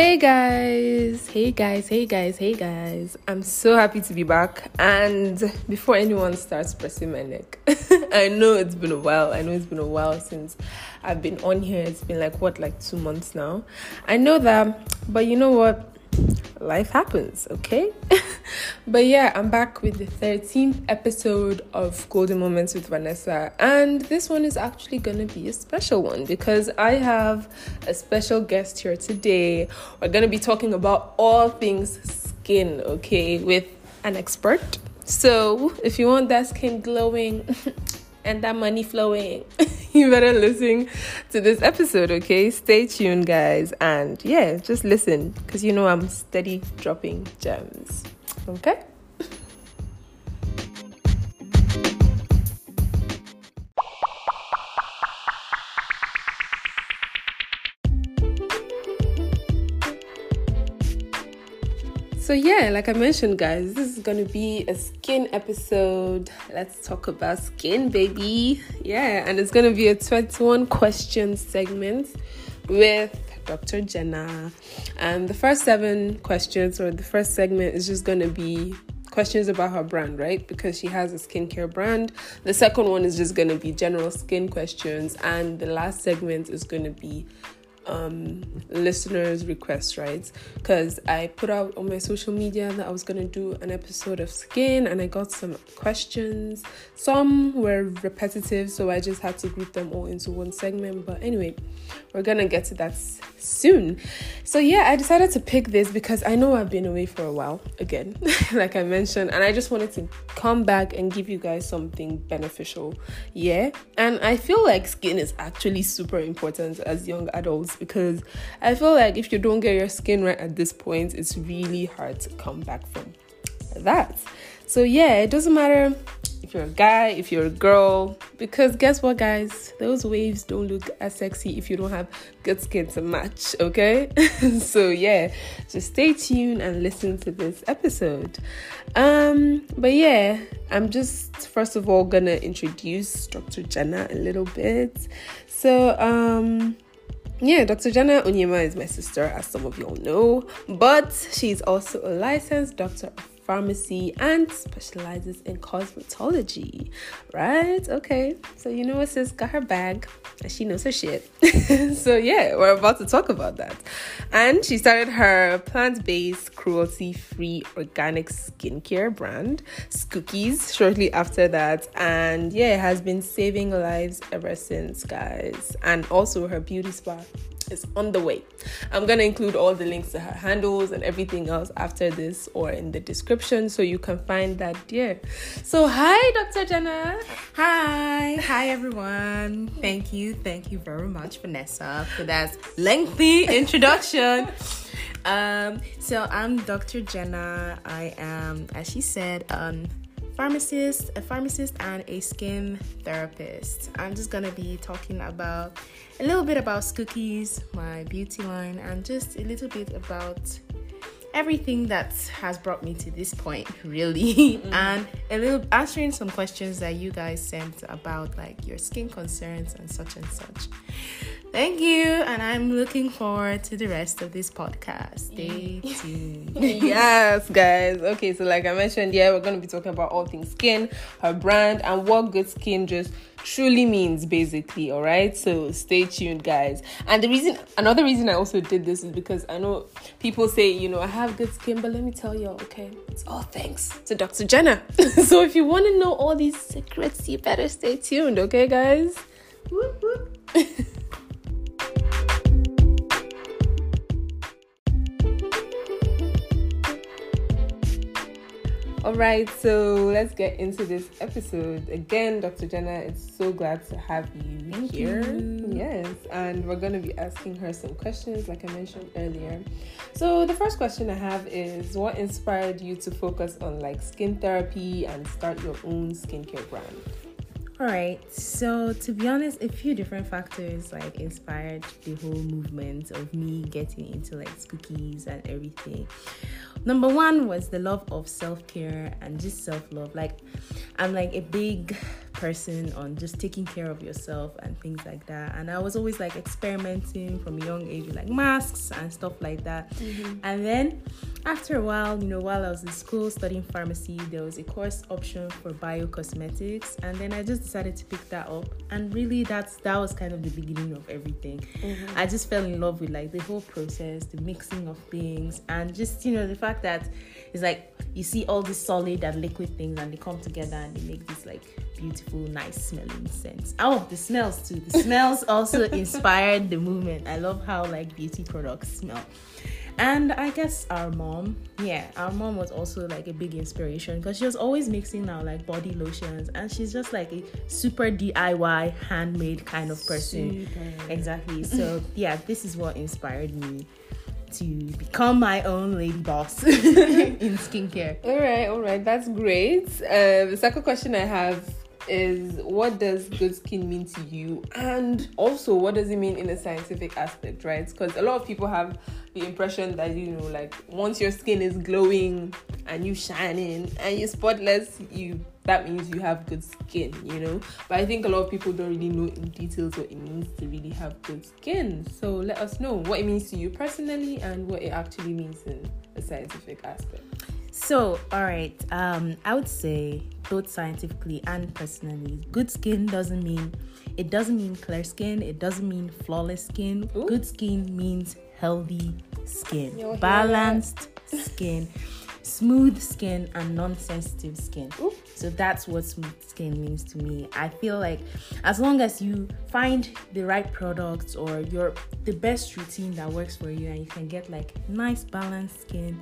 Hey guys, hey guys, hey guys, hey guys. I'm so happy to be back. And before anyone starts pressing my neck, I know it's been a while. I know it's been a while since I've been on here. It's been like what, like two months now. I know that, but you know what? Life happens, okay? but yeah, I'm back with the 13th episode of Golden Moments with Vanessa, and this one is actually gonna be a special one because I have a special guest here today. We're gonna be talking about all things skin, okay, with an expert. So, if you want that skin glowing, and that money flowing, you better listen to this episode, okay? Stay tuned, guys. And yeah, just listen because you know I'm steady dropping gems, okay? So, yeah, like I mentioned, guys, this is gonna be a skin episode. Let's talk about skin, baby. Yeah, and it's gonna be a 21 question segment with Dr. Jenna. And the first seven questions, or the first segment, is just gonna be questions about her brand, right? Because she has a skincare brand. The second one is just gonna be general skin questions, and the last segment is gonna be um, listeners' requests, right? Because I put out on my social media that I was gonna do an episode of skin, and I got some questions. Some were repetitive, so I just had to group them all into one segment. But anyway, we're gonna get to that soon. So yeah, I decided to pick this because I know I've been away for a while again, like I mentioned, and I just wanted to come back and give you guys something beneficial. Yeah, and I feel like skin is actually super important as young adults because I feel like if you don't get your skin right at this point, it's really hard to come back from that. So, yeah, it doesn't matter if you're a guy, if you're a girl, because guess what, guys? Those waves don't look as sexy if you don't have good skin to match, okay? so, yeah, just stay tuned and listen to this episode. Um, but yeah, I'm just first of all gonna introduce Dr. Jenna a little bit. So, um, yeah, Dr. Jana Onyema is my sister, as some of y'all know, but she's also a licensed doctor of pharmacy and specializes in cosmetology. Right? Okay. So you know what sis got her bag and she knows her shit. so yeah, we're about to talk about that. And she started her plant-based, cruelty-free organic skincare brand, Skookies, shortly after that. And yeah, it has been saving lives ever since, guys. And also her beauty spa is on the way. I'm gonna include all the links to her handles and everything else after this or in the description so you can find that there. So, hi, Dr. Jenna. Hi, hi, everyone. Thank you, thank you very much, Vanessa, for that lengthy introduction. Um, so I'm Dr. Jenna. I am, as she said, um, pharmacist, a pharmacist, and a skin therapist. I'm just gonna be talking about a little bit about Skookies, my beauty line, and just a little bit about everything that has brought me to this point, really, mm. and a little answering some questions that you guys sent about like your skin concerns and such and such. Thank you, and I'm looking forward to the rest of this podcast. Stay tuned. yes, guys. Okay, so like I mentioned, yeah, we're going to be talking about all things skin, her brand, and what good skin just truly means, basically. All right, so stay tuned, guys. And the reason, another reason I also did this is because I know people say, you know, I have good skin, but let me tell you, okay, it's all thanks to Dr. Jenna. so if you want to know all these secrets, you better stay tuned, okay, guys? Whoop, whoop. All right, so let's get into this episode. Again, Dr. Jenna, it's so glad to have you Thank here. You. Yes, and we're going to be asking her some questions, like I mentioned earlier. So, the first question I have is what inspired you to focus on like skin therapy and start your own skincare brand? All right. So to be honest, a few different factors like inspired the whole movement of me getting into like Skookies and everything. Number one was the love of self care and just self love. Like I'm like a big person on just taking care of yourself and things like that. And I was always like experimenting from a young age with like masks and stuff like that. Mm-hmm. And then after a while, you know, while I was in school studying pharmacy, there was a course option for biocosmetics, and then I just decided to pick that up. And really, that's that was kind of the beginning of everything. Mm-hmm. I just fell in love with like the whole process, the mixing of things, and just you know the fact that it's like you see all these solid and liquid things, and they come together and they make this like beautiful, nice smelling scents. Oh, the smells too. The smells also inspired the movement. I love how like beauty products smell. And I guess our mom, yeah, our mom was also like a big inspiration because she was always mixing now like body lotions, and she's just like a super DIY handmade kind of person. Super. Exactly. So yeah, this is what inspired me to become my own lady boss in skincare. All right, all right, that's great. Uh, the second question I have is what does good skin mean to you? And also what does it mean in a scientific aspect right? Because a lot of people have the impression that you know like once your skin is glowing and you shining and you're spotless you that means you have good skin you know? But i think a lot of people don't really know in details what it means to really have good skin. So let us know what it means to you personally and what it actually means in a scientific aspect so, all right, um, I would say both scientifically and personally, good skin doesn't mean it doesn't mean clear skin. It doesn't mean flawless skin. Ooh. Good skin means healthy skin, balanced skin, smooth skin, and non-sensitive skin. Ooh. So that's what smooth skin means to me. I feel like as long as you find the right products or your the best routine that works for you, and you can get like nice balanced skin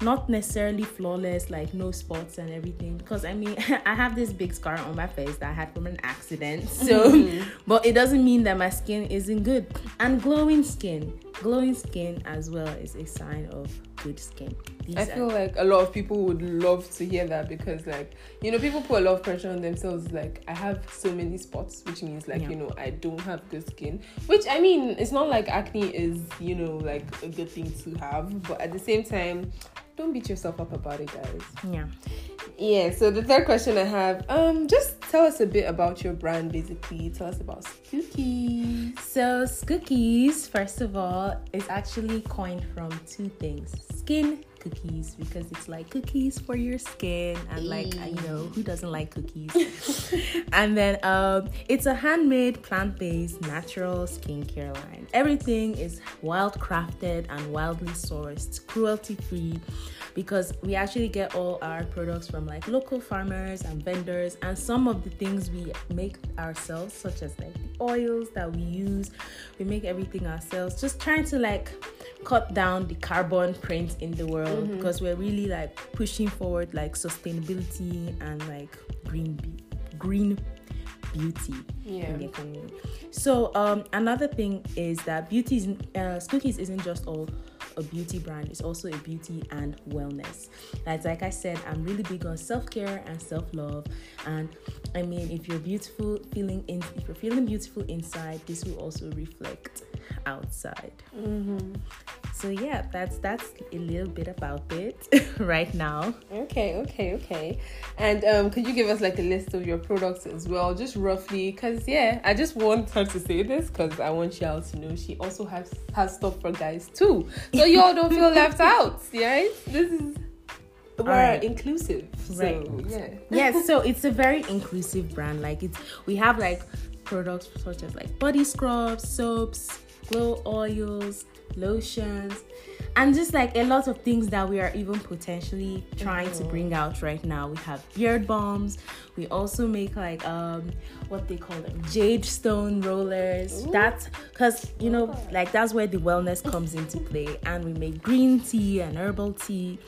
not necessarily flawless, like no spots and everything. Because I mean, I have this big scar on my face that I had from an accident. So, mm-hmm. but it doesn't mean that my skin isn't good. And glowing skin, glowing skin as well is a sign of good skin. These I feel like a lot of people would love to hear that because, like, you know, people put a lot of pressure on themselves. Like, I have so many spots, which means, like, yeah. you know, I don't have good skin. Which I mean, it's not like acne is, you know, like a good thing to have, but at the same time, don't beat yourself up about it, guys. Yeah. Yeah. So the third question I have, um, just tell us a bit about your brand. Basically, tell us about Skookies. So Skookies, first of all, is actually coined from two things: skin cookies because it's like cookies for your skin and like you know who doesn't like cookies? And then um it's a handmade plant-based natural skincare line. Everything is wild crafted and wildly sourced cruelty free because we actually get all our products from like local farmers and vendors and some of the things we make ourselves such as like the oils that we use we make everything ourselves. Just trying to like cut down the carbon print in the world mm-hmm. because we're really like pushing forward like sustainability and like green be- green beauty yeah. in the economy. So um, another thing is that beauty is uh, Skookies isn't just all a beauty brand it's also a beauty and wellness. That's like i said i'm really big on self-care and self-love. And i mean if you're beautiful feeling in if you're feeling beautiful inside this will also reflect outside. Mm-hmm. so yeah that's that's a little bit about it right now. Okay okay okay. And um could you give us like a list of your products as well just roughly? Because yeah i just want her to say this because i want y'all to know she also has has stuff for guys too. So y'all don't feel left out right this is we're right. inclusive right. so, yeah. Yes so it's a very inclusive brand. Like it's we have like products such as like body scrubs soaps glow oils, lotions, and just like a lot of things that we are even potentially trying mm-hmm. to bring out right now. We have beard balms. We also make like um what they call them jade stone rollers. Ooh. That's because you know like that's where the wellness comes into play. And we make green tea and herbal tea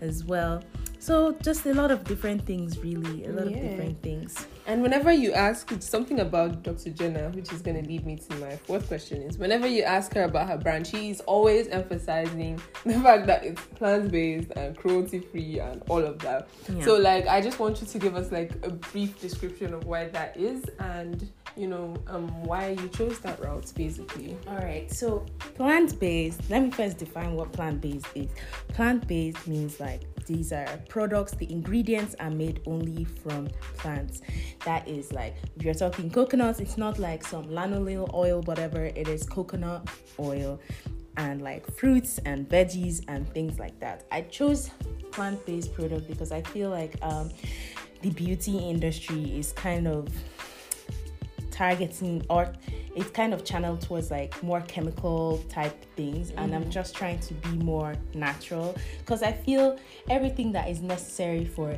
as well. So just a lot of different things, really, a lot yeah. of different things. And whenever you ask something about Dr. Jenna, which is going to lead me to my fourth question, is whenever you ask her about her brand, she's always emphasizing the fact that it's plant based and cruelty free and all of that. Yeah. So, like, I just want you to give us like a brief description of why that is and you know um, why you chose that route basically all right so plant-based let me first define what plant-based is plant-based means like these are products, the ingredients are made only from plants. That is like if you're talking coconuts, it's not like some lanolin oil, whatever, it is coconut oil and like fruits and veggies and things like that. I chose plant-based product because I feel like um, the beauty industry is kind of targeting or it's kind of channeled towards like more chemical type things mm-hmm. and i'm mm-hmm. just trying to be more natural because i feel everything that is necessary for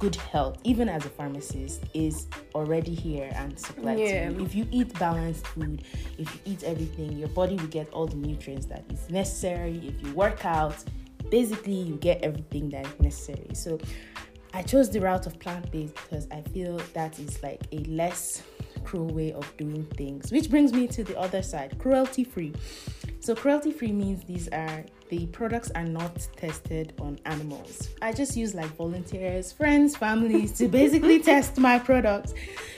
good health even as a pharmacist is already here and supplied yeah. to you if you eat balanced food if you eat everything your body will get all the nutrients that is necessary if you work out basically you get everything that is necessary so i chose the route of plant-based because i feel that is like a less cruel way of doing things. Which brings me to the other side cruelty free. So, cruelty free means these are the products are not tested on animals. I just use like volunteers, friends, families to basically test my products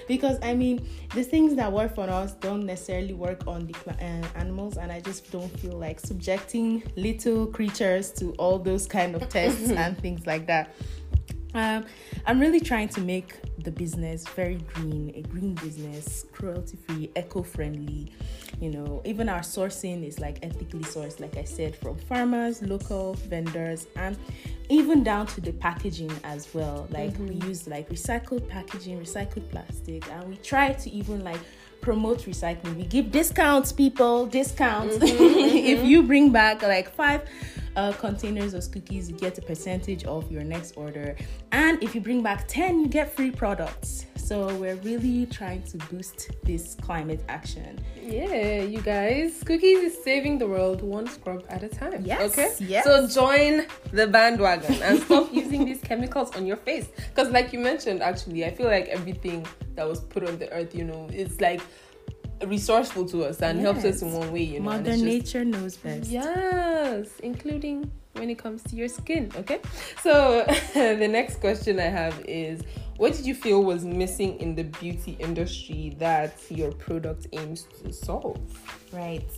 because I mean, the things that work for us don't necessarily work on the uh, animals, and I just don't feel like subjecting little creatures to all those kind of tests and things like that. Um, I'm really trying to make the business very green, a green business, cruelty free, eco friendly. You know, even our sourcing is like ethically sourced, like I said, from farmers, local vendors, and even down to the packaging as well. Like mm-hmm. we use like recycled packaging, recycled plastic, and we try to even like promote recycling. We give discounts, people, discounts. Mm-hmm. if you bring back like five uh, containers of Skookies, you get a percentage of your next order. And if you bring back 10, you get free products. So we're really trying to boost this climate action. Yeah, you guys, Skookies is saving the world one scrub at a time. Yes. Okay. Yes. So join the bandwagon and stop using these chemicals on your face. Because, like you mentioned, actually, I feel like everything that was put on the earth, you know, it's like resourceful to us and yes. helps us in one way, you know. Mother Nature knows best. Yes, including when it comes to your skin. Okay, so the next question I have is what did you feel was missing in the beauty industry that your product aims to solve? Right.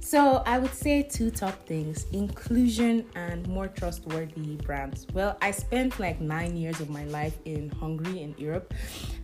So I would say two top things inclusion and more trustworthy brands. Well, I spent like nine years of my life in Hungary in Europe,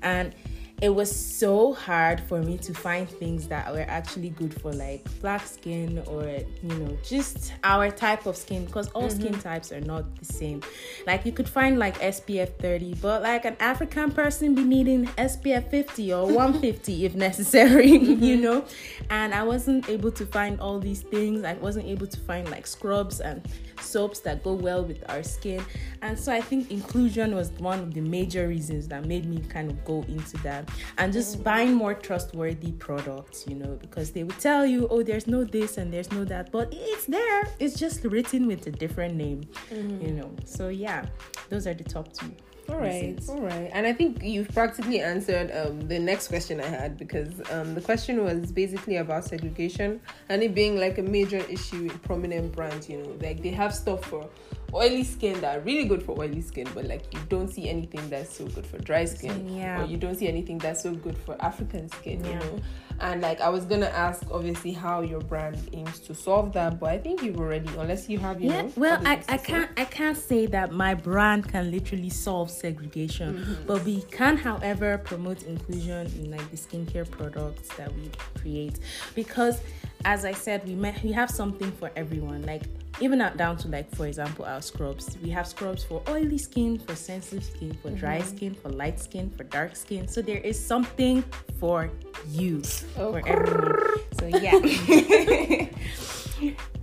and it was so hard for me to find things that were actually good for like black skin or you know just our type of skin because all mm-hmm. skin types are not the same like you could find like spf 30 but like an african person be needing spf 50 or 150 if necessary mm-hmm. you know and i wasn't able to find all these things i wasn't able to find like scrubs and soaps that go well with our skin and so i think inclusion was one of the major reasons that made me kind of go into that and just buying more trustworthy products, you know, because they would tell you, oh, there's no this and there's no that, but it's there. It's just written with a different name, mm-hmm. you know. So yeah, those are the top two. All right, all right. And I think you've practically answered um, the next question I had because um, the question was basically about segregation and it being like a major issue in prominent brands. You know, like they have stuff for oily skin that are really good for oily skin, but like you don't see anything that's so good for dry skin, yeah. or you don't see anything that's so good for African skin. Yeah. You know, and like I was gonna ask, obviously, how your brand aims to solve that, but I think you've already, unless you have, you yeah. Know, well, I, I can't I can't say that my brand can literally solve segregation, mm-hmm. but we can, however, promote inclusion in like the skincare products that we create because, as I said, we we have something for everyone. Like even out down to like for example our scrubs. We have scrubs for oily skin for sensitive skin for dry mm-hmm. skin for light skin for dark skin. So there is something for you oh, for everyone. So yeah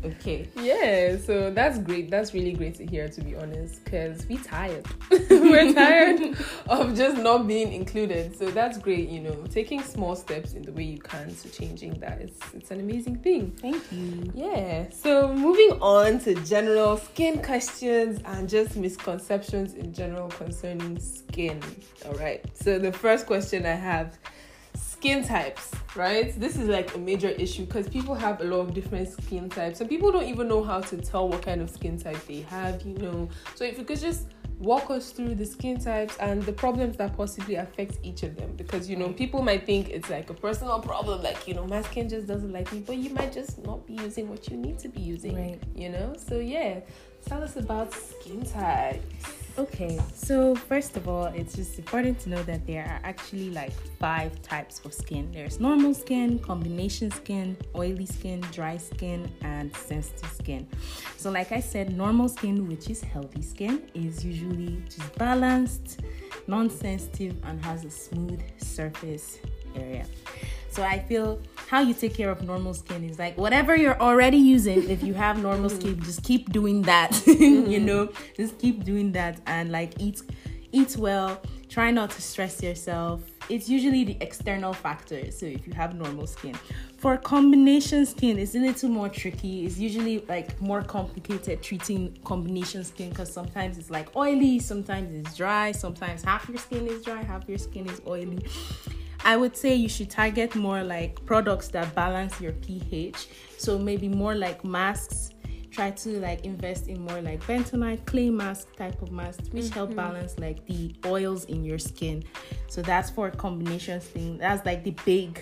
okay. Yeah so that's great. That's really great to hear to be honest because we tired. We're tired of just not being included. So that's great you know. Taking small steps in the way you can to changing that is it's an amazing thing. Thank you. Yeah so moving on to general skin questions and just misconceptions in general concerning skin. All right so the first question i have skin types, right? This is like a major issue because people have a lot of different skin types and people don't even know how to tell what kind of skin type they have, you know. So if you could just walk us through the skin types and the problems that possibly affect each of them because you know people might think it's like a personal problem like you know my skin just doesn't like me but you might just not be using what you need to be using Right. you know so yeah tell us about skin types Okay, so first of all, it's just important to know that there are actually like five types of skin there's normal skin, combination skin, oily skin, dry skin, and sensitive skin. So, like I said, normal skin, which is healthy skin, is usually just balanced, non sensitive, and has a smooth surface area. So I feel how you take care of normal skin is like whatever you're already using. If you have normal skin, mm. just keep doing that. Mm. you know, just keep doing that and like eat, eat well. Try not to stress yourself. It's usually the external factors. So if you have normal skin, for combination skin, it's a little more tricky. It's usually like more complicated treating combination skin because sometimes it's like oily, sometimes it's dry, sometimes half your skin is dry, half your skin is oily. I would say you should target more like products that balance your pH. So maybe more like masks. Try to like invest in more like bentonite clay mask type of masks, which help mm-hmm. balance like the oils in your skin. So that's for combination thing. That's like the big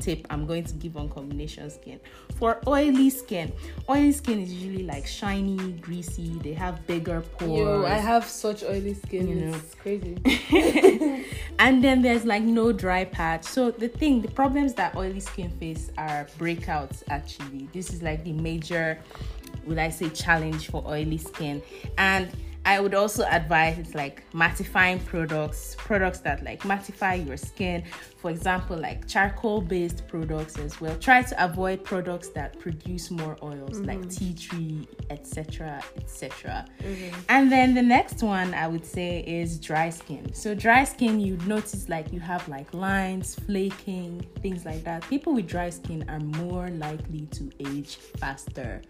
tip I'm going to give on combination skin. For oily skin, oily skin is usually like shiny, greasy. They have bigger pores. yo i have such oily skin You know. it's crazy and then there's like no dry patch. So the thing, the problems that oily skin face are breakouts actually. This is like the major, would I say, challenge for oily skin. And I would also advise it's like mattifying products, products that like mattify your skin. For example, like charcoal based products as well. Try to avoid products that produce more oils like mm-hmm. tea tree, etc. etc. Mm-hmm. And then the next one I would say is dry skin. So dry skin, you'd notice like you have like lines, flaking, things like that. People with dry skin are more likely to age faster.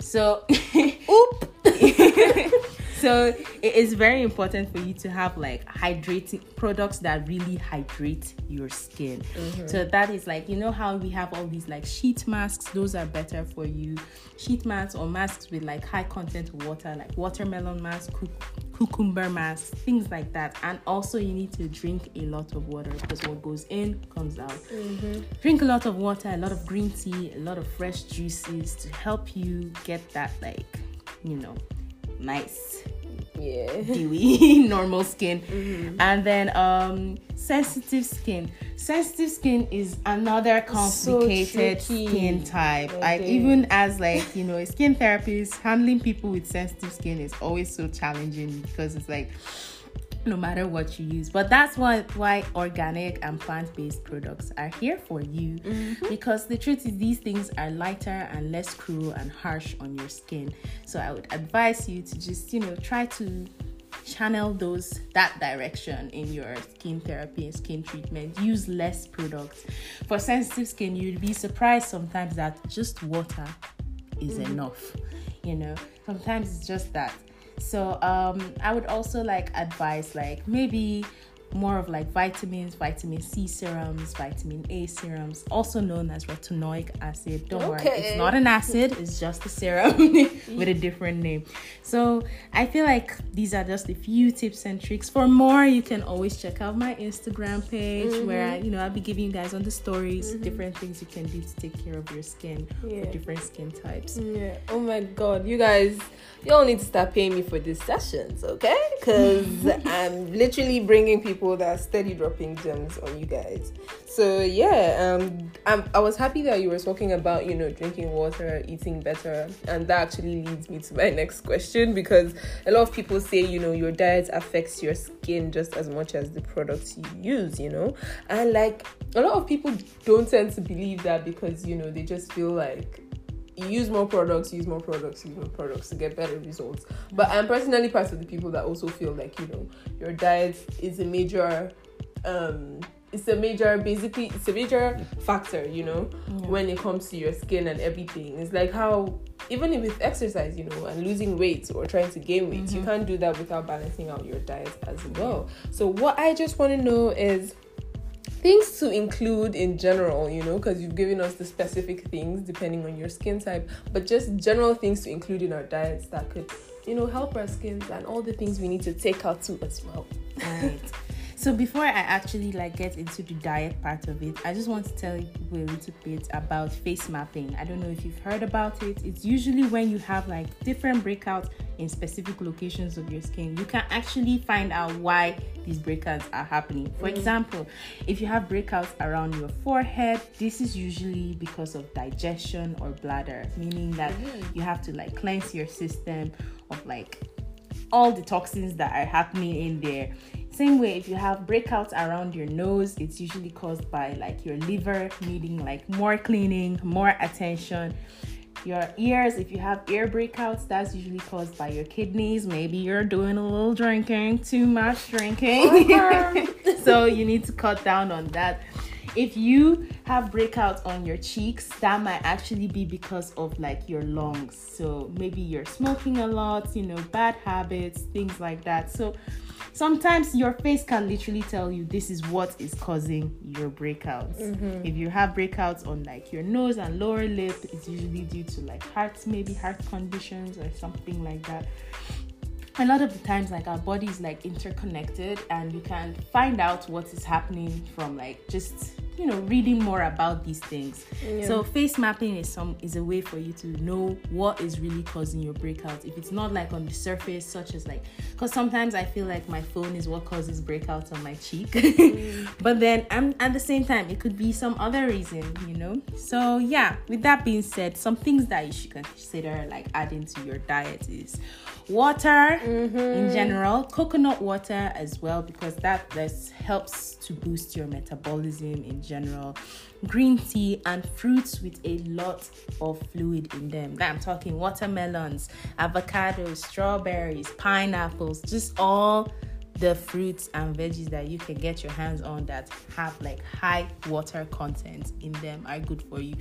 So, oop. so it is very important for you to have like hydrating products that really hydrate your skin. Mm-hmm. So that is like you know how we have all these like sheet masks. Those are better for you. Sheet masks or masks with like high content of water, like watermelon mask, cu- cucumber mask, things like that. And also you need to drink a lot of water because what goes in comes out. Mm-hmm. Drink a lot of water, a lot of green tea, a lot of fresh juices to help you get that like you know nice yeah. Dewy normal skin. And then um sensitive skin. Sensitive skin is another complicated tricky. skin type. Oh, like even as like you know a skin therapist handling people with sensitive skin is always so challenging because it's like no matter what you use. But that's why why organic and plant-based products are here for you. Mm-hmm. Because the truth is these things are lighter and less cruel and harsh on your skin. So I would advise you to just, you know, try to channel those that direction in your skin therapy and skin treatment use less products for sensitive skin you'd be surprised sometimes that just water is mm-hmm. enough you know sometimes it's just that so um i would also like advise like maybe more of like vitamins vitamin c serums vitamin a serums also known as retinoic acid. Don't worry it's not an acid it's just a serum with a different name. So i feel like these are just a few tips and tricks. For more you can always check out my instagram page where I, you know i'll be giving you guys on the stories different things you can do to take care of your skin Yeah. for different skin types. Yeah. Oh my god, you guys, y'all need to start paying me for these sessions, okay? Because I'm literally bringing people that are steady dropping gems on you guys. So yeah, um, I'm, I was happy that you were talking about you know drinking water, eating better, and that actually leads me to my next question because a lot of people say you know your diet affects your skin just as much as the products you use, you know, and like a lot of people don't tend to believe that because you know they just feel like you use more products, use more products, use more products to get better results. But I'm personally part of the people that also feel like you know your diet is a major, um, it's a major basically it's a major factor. You know when it comes to your skin and everything. It's like how even with exercise, you know, and losing weight or trying to gain weight, you can't do that without balancing out your diet as well. So what I just want to know is things to include in general, you know, because you've given us the specific things depending on your skin type, but just general things to include in our diets that could you know, help our skins and all the things we need to take out too as well. Right. So before I actually like get into the diet part of it, I just want to tell you a little bit about face mapping. I don't know if you've heard about it. It's usually when you have like different breakouts in specific locations of your skin. You can actually find out why these breakouts are happening. For mm. example, if you have breakouts around your forehead, this is usually because of digestion or bladder, meaning that you have to like cleanse your system of like all the toxins that are happening in there same way, if you have breakouts around your nose, it's usually caused by like your liver needing like more cleaning, more attention. Your ears, if you have ear breakouts, that's usually caused by your kidneys. Maybe you're doing a little drinking, too much drinking. Oh, so you need to cut down on that. If you have breakouts on your cheeks, that might actually be because of like your lungs. So maybe you're smoking a lot, you know, bad habits, things like that. So sometimes your face can literally tell you this is what is causing your breakouts. Mm-hmm. If you have breakouts on like your nose and lower lip, it's usually due to like heart, maybe heart conditions or something like that a lot of the times like our body is like interconnected and you can find out what is happening from like just you know reading more about these things yeah. so face mapping is some is a way for you to know what is really causing your breakouts if it's not like on the surface such as like because sometimes i feel like my phone is what causes breakouts on my cheek mm. but then i'm at the same time it could be some other reason you know so yeah with that being said some things that you should consider like adding to your diet is water mm-hmm. in general coconut water as well because that this helps to boost your metabolism in general green tea and fruits with a lot of fluid in them. I'm talking watermelons avocados strawberries pineapples just all the fruits and veggies that you can get your hands on that have like high water content in them are good for you.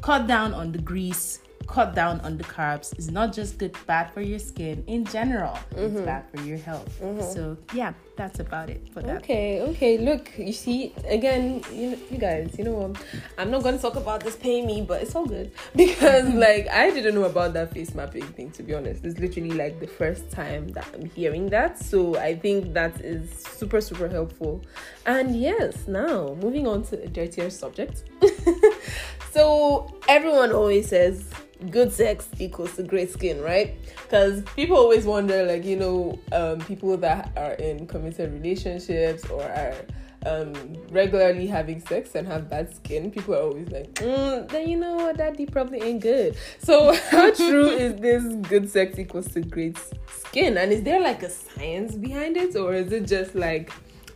Cut down on the grease cut down on the carbs. Is not just good bad for your skin. In general mm-hmm. it's bad for your health. Mm-hmm. so yeah that's about it for that. Okay okay look you see again you, you guys you know i'm not going to talk about this pay me but it's all good. Because like i didn't know about that face mapping thing to be honest. It's literally like the first time that i'm hearing that so i think that is super super helpful. And yes now moving on to a dirtier subject. So everyone always says good sex equals to great skin, right? Because people always wonder, like, you know, um, people that are in committed relationships or are um, regularly having sex and have bad skin, people are always like, mm, then you know what, daddy probably ain't good. So, how true is this good sex equals to great skin? And is there like a science behind it, or is it just like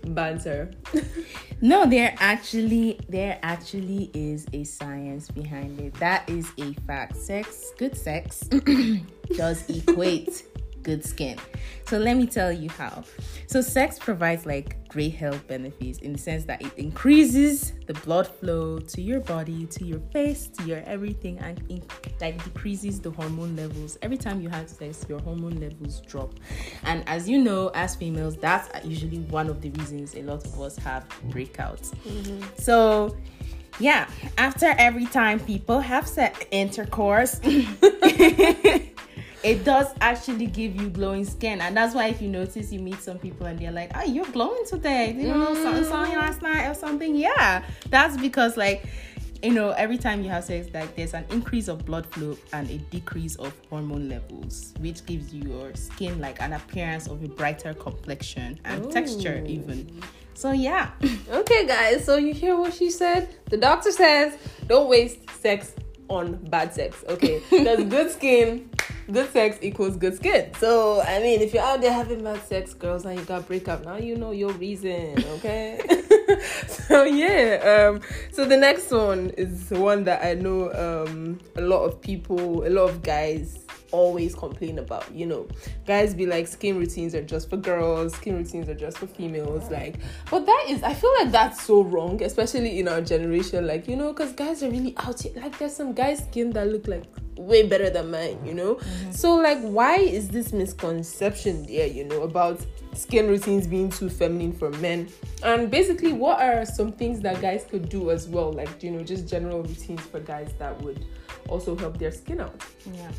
banter? no, there actually there actually is a science behind it. That is a fact. Sex, good sex does equate good skin. So let me tell you how. So sex provides like great health benefits in the sense that it increases the blood flow to your body, to your face, to your everything, and in, like decreases the hormone levels. Every time you have sex, your hormone levels drop. And as you know, as females, that's usually one of the reasons a lot of us have breakouts. Mm-hmm. So yeah, after every time people have sex intercourse it does actually give you glowing skin. And that's why if you notice you meet some people and they're like oh you're glowing today. You know mm. something, last night or something. Yeah. That's because like you know every time you have sex like there's an increase of blood flow and a decrease of hormone levels which gives you your skin like an appearance of a brighter complexion and Ooh. texture even. So yeah. Okay guys. So you hear what she said? The doctor says don't waste sex on bad sex okay because good skin good sex equals good skin. So I mean, if you're out there having bad sex, girls, and you got breakup, now you know your reason, okay? so yeah, um, so the next one is one that I know um a lot of people, a lot of guys always complain about. You know, guys be like, skin routines are just for girls, skin routines are just for females. Like, but that is, I feel like that's so wrong, especially in our generation. Like, you know, because guys are really out here. Like, there's some guys' skin that look like way better than mine, you know? Mm-hmm. So, like, why is this misconception there, you know, about skin routines being too feminine for men? And basically, what are some things that guys could do as well? Like, you know, just general routines for guys that would also help their skin out. Yeah.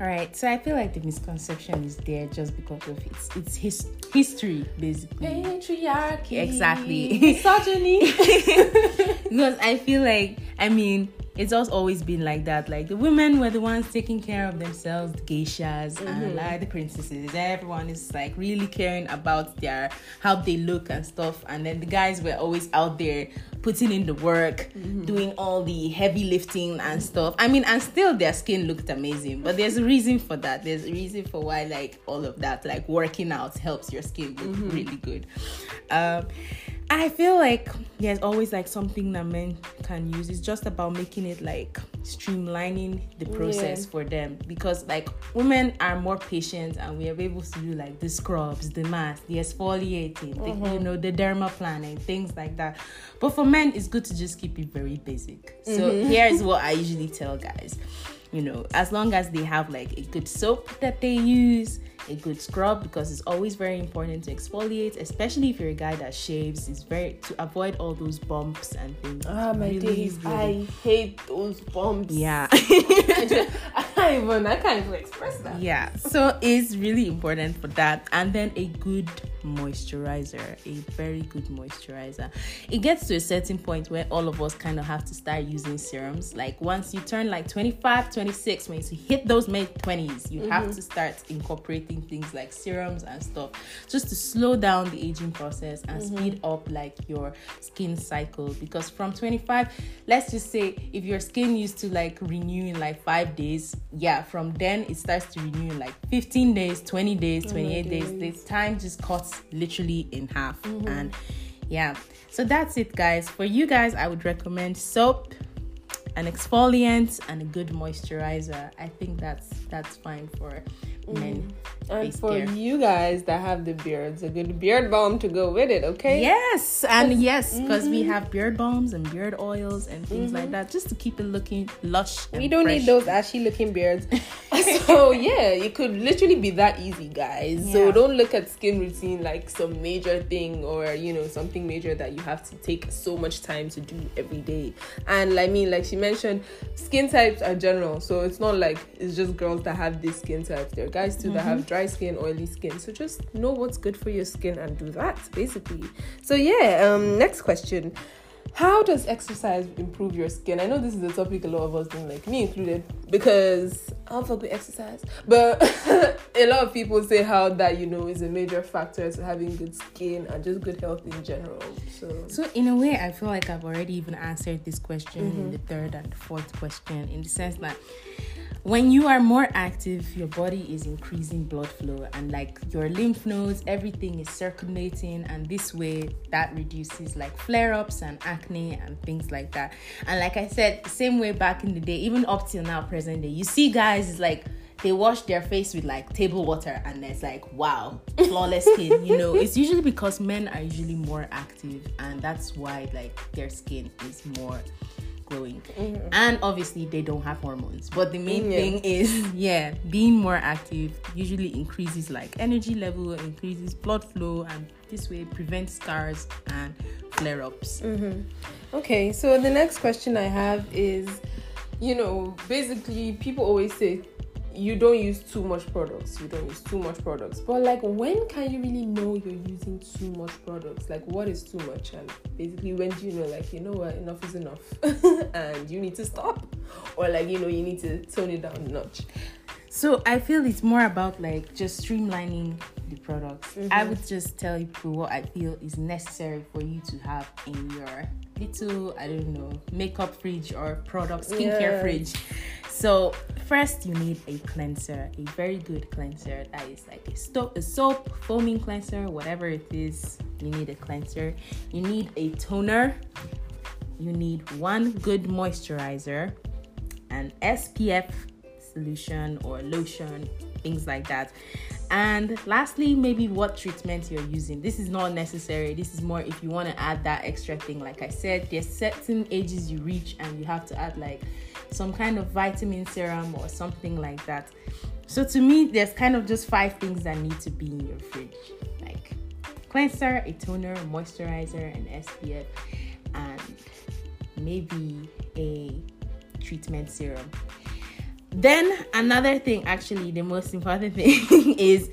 All right. So I feel like the misconception is there just because of its its his, history, basically. Patriarchy. Exactly. Misogyny. because I feel like I mean it's also always been like that. Like the women were the ones taking care of themselves, the geishas mm-hmm. and like the princesses. Everyone is like really caring about their how they look and stuff. And then the guys were always out there putting in the work, mm-hmm. doing all the heavy lifting and stuff. I mean, and still their skin looked amazing. But there's a reason for that. There's a reason for why like all of that, like working out helps your skin look mm-hmm. really good. Um I feel like there's always like something that men can use. It's just about making it like streamlining the process yeah. for them because like women are more patient and we are able to do like the scrubs, the mask, the exfoliating, the, you mm-hmm. know, the dermaplaning, things like that. But for men, it's good to just keep it very basic. So mm-hmm. here's what I usually tell guys. You know, as long as they have like a good soap that they use, a good scrub because it's always very important to exfoliate, especially if you're a guy that shaves. It's very to avoid all those bumps and things. Ah, my really, days! Really... I hate those bumps. Yeah, I, can't even. I can't even express that. Yeah, so it's really important for that, and then a good moisturizer, a very good moisturizer. It gets to a certain point where all of us kind of have to start using serums. Like once you turn like 25, 26, when you hit those mid 20s, you mm-hmm. have to start incorporating things like serums and stuff just to slow down the aging process and mm-hmm. speed up like your skin cycle. Because from 25, let's just say if your skin used to like renew in like five days, yeah, from then it starts to renew in like 15 days, 20 days, 28 oh days. The time just cuts literally in half. Mm-hmm. And yeah, so that's it, guys. For you guys, I would recommend soap, an exfoliant, and a good moisturizer. I think that's that's fine for men. And for care. you guys that have the beards, a good beard balm to go with it, okay? Yes, and yes, because mm-hmm. we have beard balms and beard oils and things mm-hmm. like that, just to keep it looking lush. we don't fresh. need those ashy looking beards. so yeah, it could literally be that easy, guys. Yeah. So don't look at skin routine like some major thing or you know something major that you have to take so much time to do every day. And I mean, like she mentioned, skin types are general, so it's not like it's just girls that have this skin type. There guys too mm-hmm. that have dry skin, oily skin. So just know what's good for your skin and do that basically. So yeah, um, next question. How does exercise improve your skin? I know this is a topic a lot of us don't like, me included, because I don't fuck with exercise. But a lot of people say how that, you know, is a major factor to having good skin and just good health in general. So So in a way I feel like I've already even answered this question mm-hmm. in the third and fourth question in the sense that when you are more active your body is increasing blood flow and like your lymph nodes everything is circulating and this way that reduces like flare-ups and acne and things like that. And like i said same way back in the day even up till now present day you see guys is like they wash their face with like table water and it's like wow flawless skin you know? It's usually because men are usually more active and that's why like their skin is more glowing. Mm-hmm. And obviously, they don't have hormones. But the main yeah. thing is, yeah, being more active usually increases like energy level, increases blood flow, and this way prevents scars and flare ups. Mm-hmm. Okay, so the next question I have is you know, basically, people always say you don't use too much products. You don't use too much products. But like when can you really know you're using too much products? Like what is too much? And basically when do you know like you know what enough is enough and you need to stop? Or like you know you need to tone it down a notch. So I feel it's more about like just streamlining the products. Mm-hmm. I would just tell you what I feel is necessary for you to have in your little, I don't know, makeup fridge or product skincare yes. fridge. So first you need a cleanser, a very good cleanser that is like a, sto- a soap, foaming cleanser, whatever it is. You need a cleanser. You need a toner. You need one good moisturizer, an SPF solution or lotion, things like that. And lastly, maybe what treatment you're using. This is not necessary. This is more if you want to add that extra thing. Like I said, there's certain ages you reach and you have to add like some kind of vitamin serum or something like that. So to me, there's kind of just five things that need to be in your fridge. Like cleanser, a toner, a moisturizer, an SPF, and maybe a treatment serum. Then another thing, actually, the most important thing is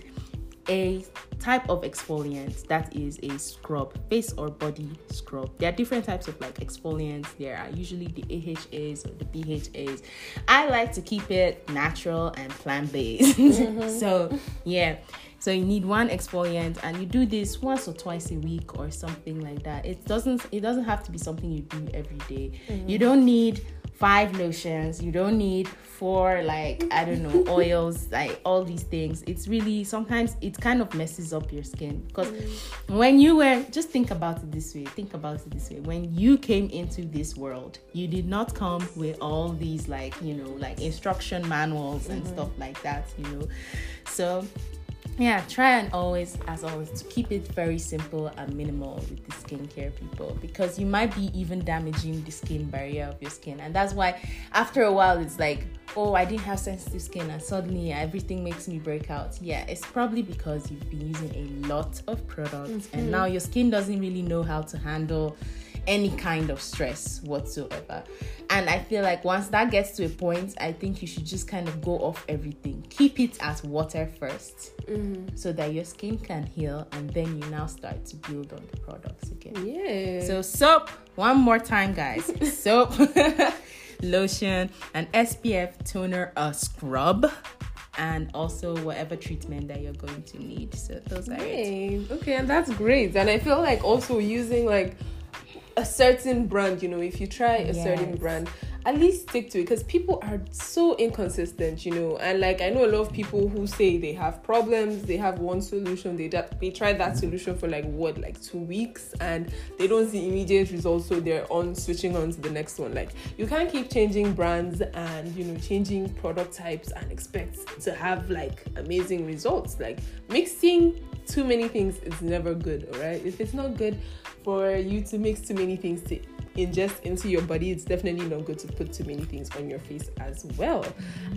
a type of exfoliant that is a scrub, face or body scrub. There are different types of like exfoliants. There are usually the AHAs or the BHAs. I like to keep it natural and plant based. Mm-hmm. so, yeah. So you need one exfoliant and you do this once or twice a week or something like that. It doesn't it doesn't have to be something you do every day. Mm-hmm. You don't need five lotions. You don't need four like I don't know oils, like all these things. It's really sometimes it kind of messes up your skin because mm. when you were just think about it this way. Think about it this way. When you came into this world, you did not come with all these like you know like instruction manuals and mm-hmm. stuff like that. You know, so yeah try and always as always to keep it very simple and minimal with the skincare people because you might be even damaging the skin barrier of your skin and that's why after a while it's like oh i didn't have sensitive skin and suddenly everything makes me break out yeah it's probably because you've been using a lot of products mm-hmm. and now your skin doesn't really know how to handle any kind of stress whatsoever. And I feel like once that gets to a point, I think you should just kind of go off everything. Keep it as water 1st mm-hmm. so that your skin can heal and then you now start to build on the products again. Yeah. So, soap, one more time, guys. soap, lotion, an SPF toner, a scrub and also whatever treatment that you're going to need. So those are it. Okay, and that's great. And I feel like also using like a certain brand, you know, if you try a yes. certain brand, at least stick to it because people are so inconsistent, you know. And like I know a lot of people who say they have problems, they have one solution, they they try that solution for like what, like two weeks, and they don't see immediate results, so they're on switching on to the next one. Like you can't keep changing brands and you know changing product types and expect to have like amazing results. Like mixing too many things is never good, alright? If it's not good for you to mix too many things to ingest into your body, it's definitely not good to put too many things on your face as well.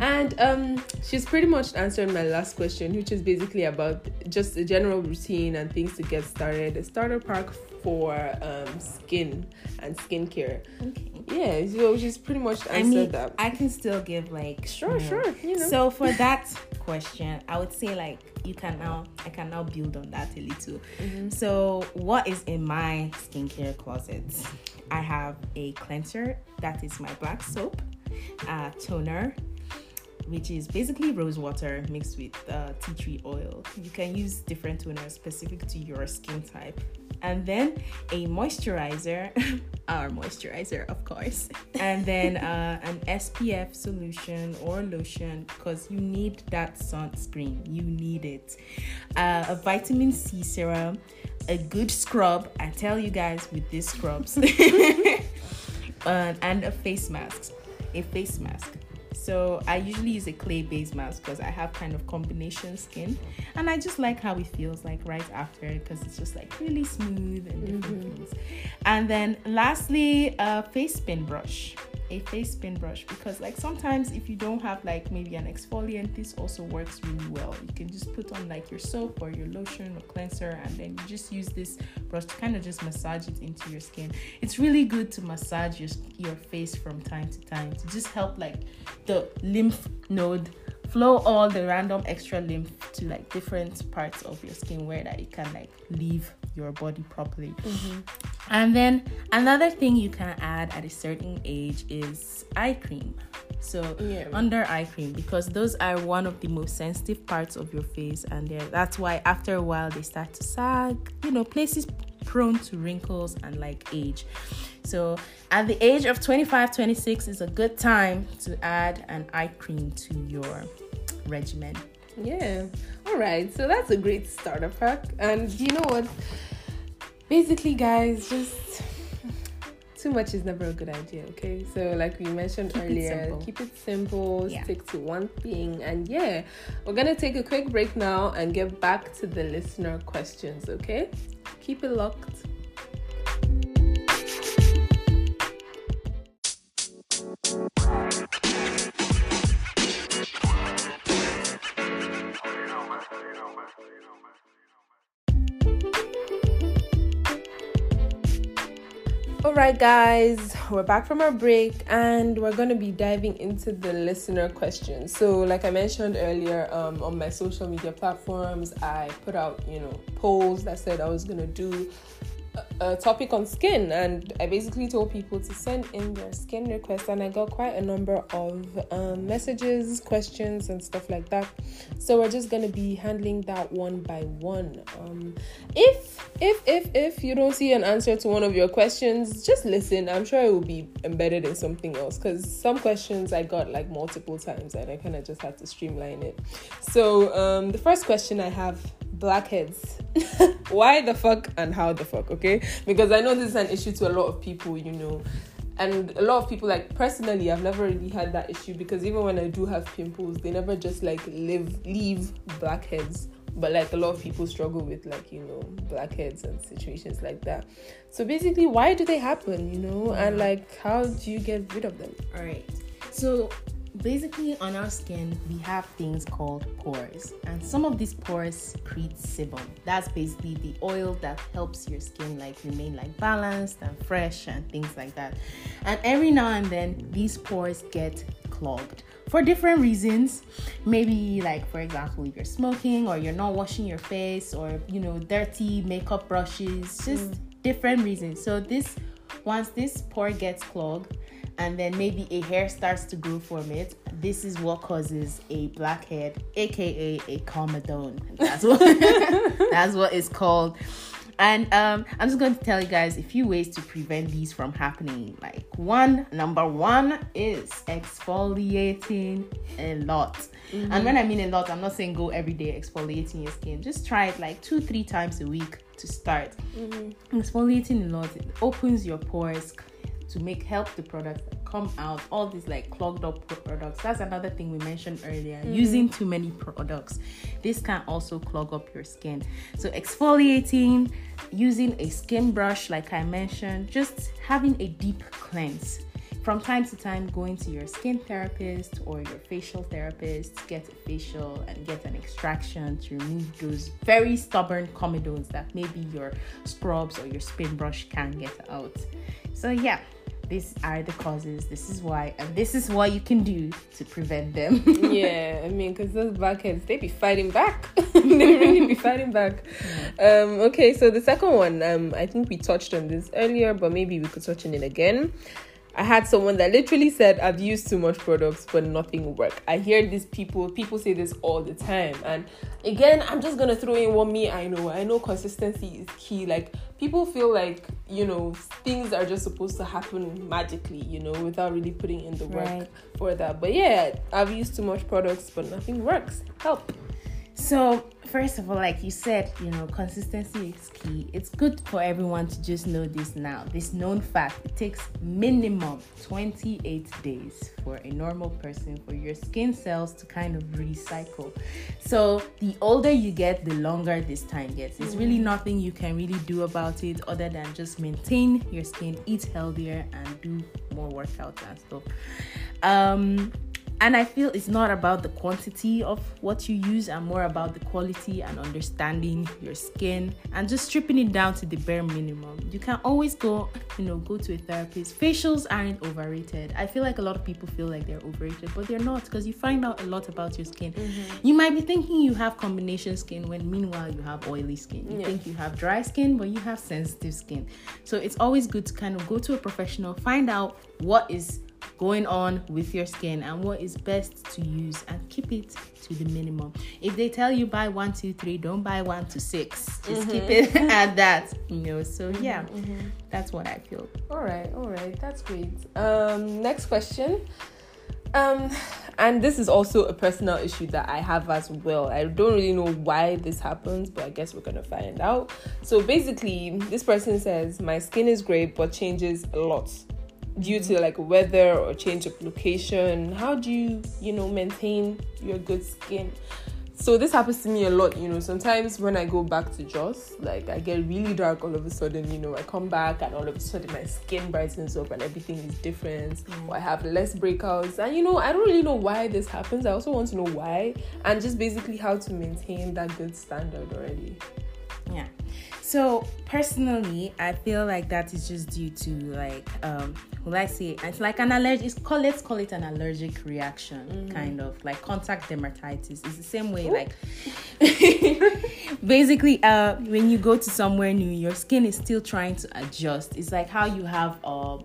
And um, she's pretty much answered my last question, which is basically about just a general routine and things to get started. A starter pack for um, skin and skincare. Okay. Yeah, so she's pretty much answered I mean, that. I can still give like sure, you know. sure. You know. So for that question, I would say like you can now I can now build on that a little. Mm-hmm. So what is in my skincare closet? I have a cleanser that is my black soap, a toner, which is basically rose water mixed with uh, tea tree oil. You can use different toners specific to your skin type. And then a moisturizer, our moisturizer, of course. And then uh, an SPF solution or lotion because you need that sunscreen. You need it. Uh, a vitamin C serum, a good scrub. I tell you guys with these scrubs. uh, and a face mask. A face mask so I usually use a clay based mask because I have kind of combination skin and I just like how it feels like right after because it's just like really smooth and different mm-hmm. things. And then lastly, a face spin brush a face spin brush because like sometimes if you don't have like maybe an exfoliant this also works really well. You can just put on like your soap or your lotion or cleanser and then you just use this brush to kind of just massage it into your skin. It's really good to massage your, your face from time to time to just help like the lymph node flow all the random extra lymph to like different parts of your skin where that it can like leave your body properly. Mm-hmm. And then another thing you can add at a certain age is eye cream. So yeah. under eye cream because those are one of the most sensitive parts of your face and that's why after a while they start to sag, you know, places prone to wrinkles and like age. So at the age of 25, 26 is a good time to add an eye cream to your regimen. Yeah. All right. So that's a great starter pack. And you know what? Basically, guys, just too much is never a good idea, okay? So, like we mentioned Keep earlier, simple. keep it simple, Yeah. stick to one thing, and yeah, we're gonna take a quick break now and get back to the listener questions, okay? Keep it locked. All right, guys, we're back from our break and we're going to be diving into the listener questions. So, like I mentioned earlier, um, on my social media platforms, I put out, you know, polls that said I was going to do a, topic on skin, and I basically told people to send in their skin requests, and I got quite a number of um, messages, questions, and stuff like that. So, we're just going to be handling that one by one. Um, if if if if you don't see an answer to one of your questions just listen i'm sure it will be embedded in something else because some questions i got like multiple times and i kind of just had to streamline it so um the first question i have blackheads. Why the fuck and how the fuck okay? Because i know this is an issue to a lot of people you know. And a lot of people like personally i've never really had that issue because even when i do have pimples they never just like live leave blackheads. But like a lot of people struggle with like you know blackheads and situations like that. So basically why do they happen you know? And like how do you get rid of them? All right. So basically, on our skin, we have things called pores, and some of these pores secrete sebum. That's basically the oil that helps your skin like remain like balanced and fresh and things like that. And every now and then, these pores get clogged for different reasons. Maybe like for example, if you're smoking or you're not washing your face or you know dirty makeup brushes, just mm. different reasons. So this once this pore gets clogged and then maybe a hair starts to grow from it, this is what causes a blackhead, aka a comedone. That's what that's what it's called. And um, I'm just going to tell you guys a few ways to prevent these from happening. Like one, number one is exfoliating a lot. And when I mean a lot, I'm not saying go every day exfoliating your skin. Just try it like two, three times a week to start. Exfoliating a lot it opens your pores to make help the products that come out. All these like clogged up products. That's another thing we mentioned earlier. Mm-hmm. Using too many products, this can also clog up your skin. So exfoliating, using a skin brush, like I mentioned, just having a deep cleanse from time to time going to your skin therapist or your facial therapist get a facial and get an extraction to remove those very stubborn comedones that maybe your scrubs or your spin brush can get out so yeah these are the causes. This is why and this is what you can do to prevent them. Yeah i mean because those blackheads they be fighting back. They really be fighting back. Um okay so the second one um i think we touched on this earlier but maybe we could touch on it again I had someone that literally said, I've used too much products, but nothing will work. I hear these people, people say this all the time. And again, I'm just gonna throw in what me I know. I know consistency is key. Like, people feel like, you know, things are just supposed to happen magically, you know, without really putting in the work Right. for that. But yeah, I've used too much products, but nothing works. Help. So, first of all, like you said, you know, consistency is key. It's good for everyone to just know this now. This known fact it takes minimum 28 days for a normal person for your skin cells to kind of recycle. So, the older you get, the longer this time gets. It's really nothing you can really do about it other than just maintain your skin, eat healthier, and do more workouts and stuff. Um, and I feel it's not about the quantity of what you use and more about the quality and understanding your skin and just stripping it down to the bare minimum. You can always go, you know, go to a therapist. Facials aren't overrated. I feel like a lot of people feel like they're overrated, but they're not because you find out a lot about your skin. Mm-hmm. You might be thinking you have combination skin when meanwhile you have oily skin. You think you have dry skin, but you have sensitive skin. So it's always good to kind of go to a professional, find out what is going on with your skin and what is best to use and keep it to the minimum. If they tell you buy one, two, three, don't buy one to six. Just keep it at that, you know. So yeah, that's what I feel. All right, all right, that's great. Um, next question. Um, and this is also a personal issue that I have as well. I don't really know why this happens, but I guess we're gonna find out. So basically, this person says my skin is great but changes a lot due to like weather or change of location. How do you, you know, maintain your good skin? so this happens to me a lot you know. Sometimes when i go back to Jos like i get really dark all of a sudden you know. I come back and all of a sudden my skin brightens up and everything is different. Mm. or i have less breakouts. And you know i don't really know why this happens. I also want to know why. And just basically how to maintain that good standard already. Yeah so personally i feel like that is just due to like um will I say it's like an allergic it's called let's call it an allergic reaction mm-hmm. kind of like contact dermatitis it's the same way Ooh. like basically uh when you go to somewhere new your skin is still trying to adjust it's like how you have um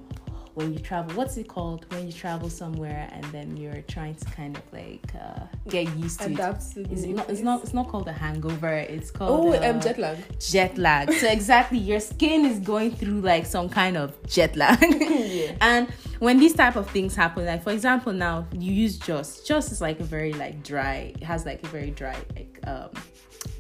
when you travel what's it called? When you travel somewhere and then you're trying to kind of like uh, get used to Adapt it. It's not, it's not it's not called a hangover. It's called oh uh, um, jet lag. jet lag. So exactly. Your skin is going through like some kind of jet lag. Yeah. and when these type of things happen like for example now you use Jos Jos is like a very like dry it has like a very dry like um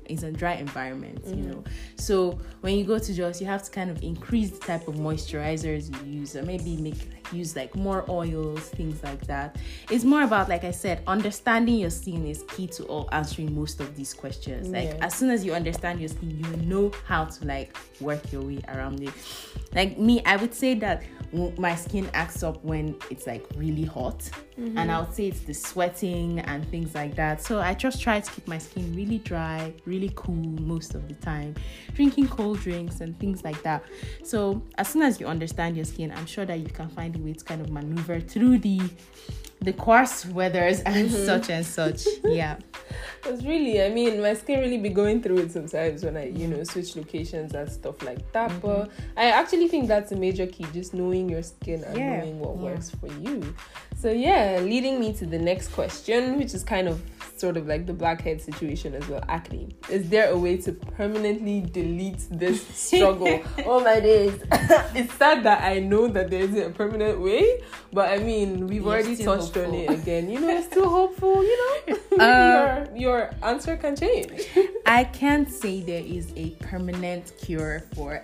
it's a dry environment, mm-hmm. you know. So when you go to Jos, you have to kind of increase the type of moisturizers you use, or maybe make use like more oils, things like that. It's more about, like I said, understanding your skin is key to all answering most of these questions. Like yeah. as soon as you understand your skin, you know how to like work your way around it. Like me, I would say that my skin acts up when it's like really hot mm-hmm. and i would say it's the sweating and things like that so i just try to keep my skin really dry really cool most of the time drinking cold drinks and things like that so as soon as you understand your skin i'm sure that you can find a way to kind of maneuver through the the coarse weathers and mm-hmm. such and such. Yeah. Because really, I mean, my skin really be going through it sometimes when I, you know, switch locations and stuff like that. Mm-hmm. But I actually think that's a major key, just knowing your skin and yeah. knowing what yeah. works for you. So yeah, leading me to the next question, which is kind of sort of like the blackhead situation as well. Acne. Is there a way to permanently delete this struggle? oh my days. it's sad that I know that there isn't a permanent way, but I mean, we've You're already touched hopeful. on it again. You know, it's still hopeful. You know, uh, your your answer can change. I can't say there is a permanent cure for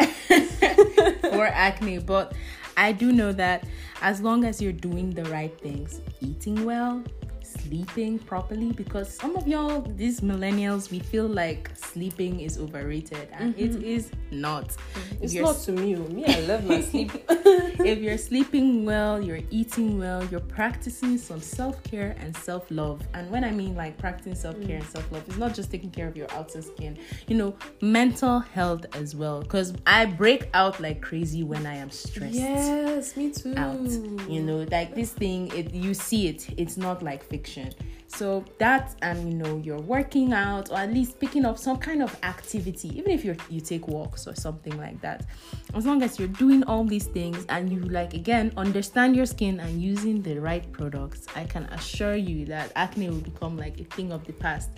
for acne, but I do know that as long as you're doing the right things, eating well, sleeping properly because some of y'all these millennials we feel like sleeping is overrated and mm-hmm. it is not mm-hmm. it's not to me me i love my sleep if you're sleeping well you're eating well you're practicing some self-care and self-love and when i mean like practicing self-care mm. and self-love it's not just taking care of your outer skin you know mental health as well because i break out like crazy when i am stressed yes me too out you know like this thing it you see it it's not like fiction so that and you know you're working out or at least picking up some kind of activity, even if you you take walks or something like that. As long as you're doing all these things and you like again understand your skin and using the right products, I can assure you that acne will become like a thing of the past.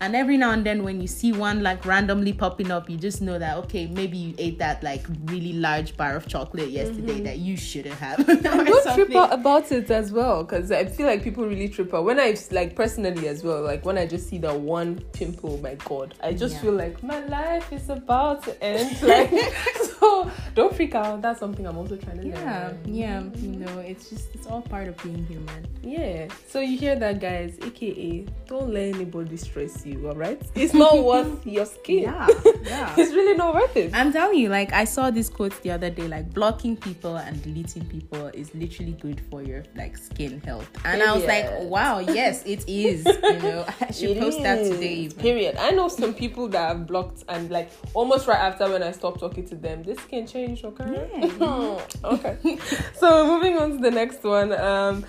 And every now and then when you see one like randomly popping up, you just know that okay, maybe you ate that like really large bar of chocolate yesterday mm-hmm. that you shouldn't have. don't trip out about it as well because I feel like people really trip out when I like personally as well like when i just see that one pimple my god i just yeah. feel like my life is about to end like so don't freak out that's something i'm also trying to yeah learn. yeah Yeah, you know it's just it's all part of being human yeah so you hear that guys aka don't let anybody stress you all right it's not worth your skin yeah yeah it's really not worth it i'm telling you like i saw this quote the other day like blocking people and deleting people is literally good for your like skin health and i was like wow yes it is. You know, I should it post is. that today. Even. Period. I know some people that have blocked and like almost right after when I stopped talking to them, this can change. Okay. Yeah. okay. so moving on to the next one. Um,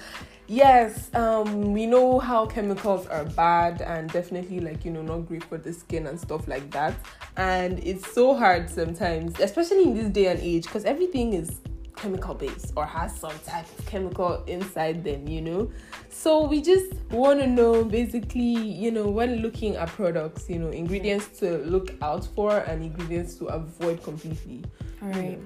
yes um we know how chemicals are bad and definitely like you know not great for the skin and stuff like that and it's so hard sometimes especially in this day and age because everything is chemical based or has some type of chemical inside them, you know. So we just want to know basically, you know, when looking at products, you know, ingredients to look out for and ingredients to avoid completely. All right.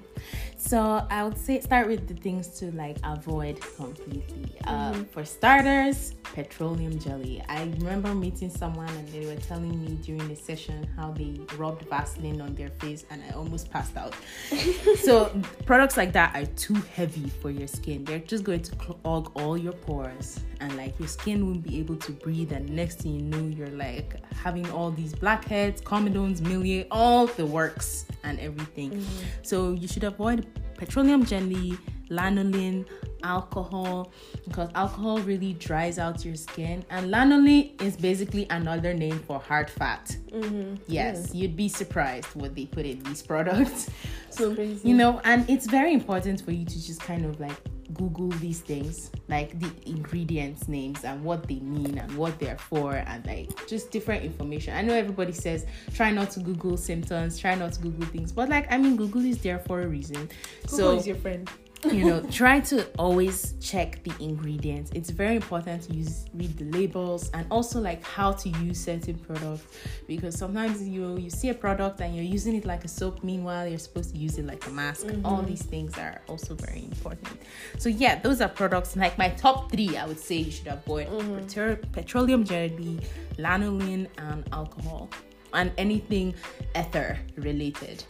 So I would say start with the things to like avoid completely. Uh, mm-hmm. for starters, petroleum jelly. I remember meeting someone and they were telling me during the session how they rubbed Vaseline on their face and I almost passed out. so, products like that are too heavy for your skin. They're just going to clog all your pores and like your skin won't be able to breathe. And next thing you know, you're like having all these blackheads, comedones, milia, all the works and everything. Mm-hmm. So, you should avoid petroleum jelly, lanolin, alcohol because alcohol really dries out your skin. And lanolin is basically another name for hard fat. Mm-hmm. yes yeah. you'd be surprised what they put in these products. So you know and it's very important for you to just kind of like google these things like the ingredients names and what they mean and what they're for and like just different information. I know everybody says try not to google symptoms try not to google things but like i mean google is there for a reason. Google so is your friend you know try to always check the ingredients. It's very important to use read the labels and also like how to use certain products because sometimes you you see a product and you're using it like a soap meanwhile you're supposed to use it like a mask. Mm-hmm. all these things are also very important. So yeah those are products like my top three i would say you should avoid. Mm-hmm. petroleum jelly lanolin and alcohol. And anything ether related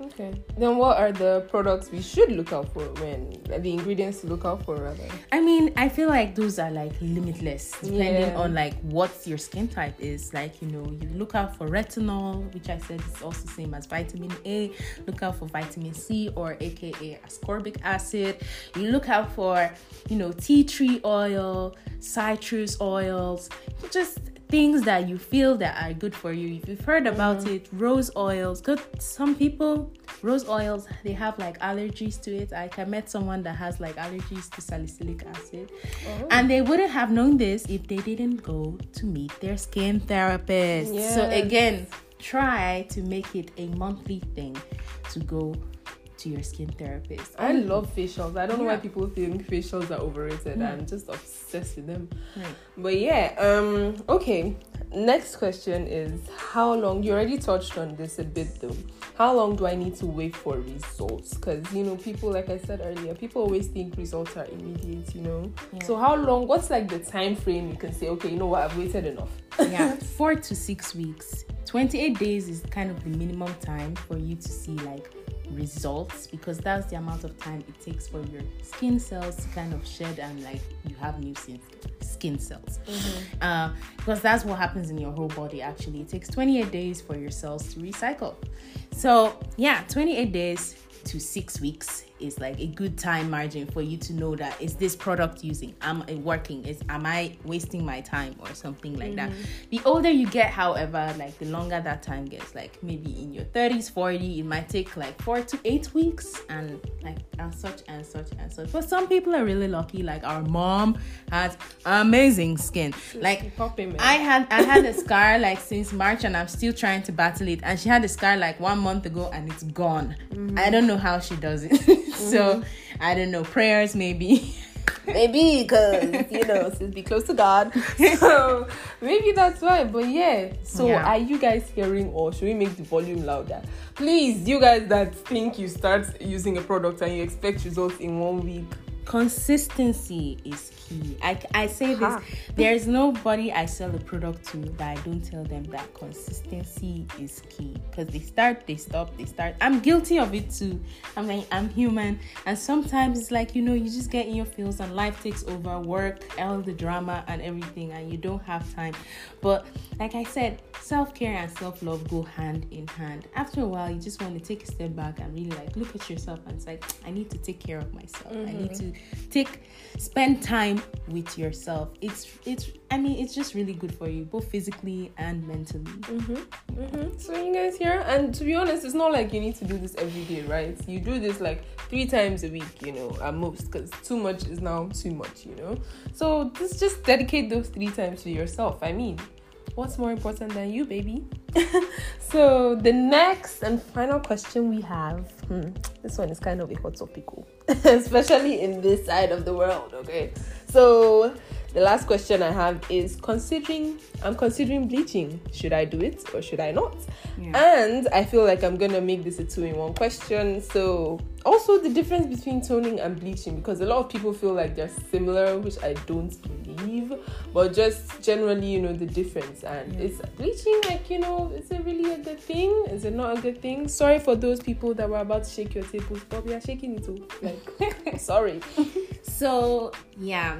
Okay. Then what are the products we should look out for when the ingredients to look out for rather? I mean, I feel like those are like limitless depending yeah. on like what your skin type is. Like, you know, you look out for retinol, which I said is also same as vitamin A. Look out for vitamin C or aka ascorbic acid. You look out for, you know, tea tree oil, citrus oils, just things that you feel that are good for you. If you've heard about mm-hmm. it, rose oils. Good. Some people, rose oils, they have like allergies to it. Like I met someone that has like allergies to salicylic acid, oh. and they wouldn't have known this if they didn't go to meet their skin therapist. Yes. So again, try to make it a monthly thing to go to your skin therapist. I love facials. I don't know why people think facials are overrated. Mm. I'm just obsessed with them. Right. But yeah, um, okay. Next question is how long you already touched on this a bit though. How long do I need to wait for results? Because you know, people like I said earlier, people always think results are immediate, you know. Yeah. So how long what's like the time frame you can say, okay, you know what, I've waited enough? yeah, four to six weeks. 28 days is kind of the minimum time for you to see like results because that's the amount of time it takes for your skin cells to kind of shed and like you have new skin skin cells. Mm-hmm. uh, because that's what happens in your whole body actually. It takes 28 days for your cells to recycle. So yeah 28 days to six weeks is like a good time margin for you to know that is this product using am I working is am i wasting my time or something like mm-hmm. that the older you get however like the longer that time gets like maybe in your 30s 40 it might take like four to eight weeks and like and such and such and such. But some people are really lucky like our mom has amazing skin. Like i had i had a scar like since march and i'm still trying to battle it. And she had a scar like one month ago and it's gone. Mm-hmm. i don't know how she does it so mm-hmm. I don't know prayers maybe. maybe because you know since be close to God, so maybe that's why. But yeah, so yeah. are you guys hearing or should we make the volume louder? Please, you guys that think you start using a product and you expect results in one week, consistency is key. I, I say this there's nobody I sell a product to that I don't tell them that consistency is key because they start, they stop, they start. I'm guilty of it too. I mean, I'm human, and sometimes it's like you know, you just get in your feels and life takes over, work, all the drama and everything, and you don't have time. But like I said, self care and self love go hand in hand. After a while, you just want to take a step back and really like look at yourself and it's like, I need to take care of myself. Mm-hmm. I need mm-hmm. to take spend time with yourself. It's it's I mean it's just really good for you both physically and mentally. Mm-hmm. Mm-hmm. So you guys here, and to be honest, it's not like you need to do this every day, right? You do this like three times a week, you know, at most, because too much is now too much, you know. So just just dedicate those three times to yourself. I mean, what's more important than you, baby? so the next and final question we have, hmm, this one is kind of a hot topic, oh. especially in this side of the world. Okay, so the last question I have is considering I'm considering bleaching. Should I do it or should I not? Yeah. And I feel like I'm gonna make this a two in one question. So also the difference between toning and bleaching because a lot of people feel like they're similar, which I don't believe. But just generally, you know, the difference. And yeah. is bleaching like, you know, is it really a good thing? Is it not a good thing? Sorry for those people that were about to shake your tables, but we are shaking it too. Like sorry. So yeah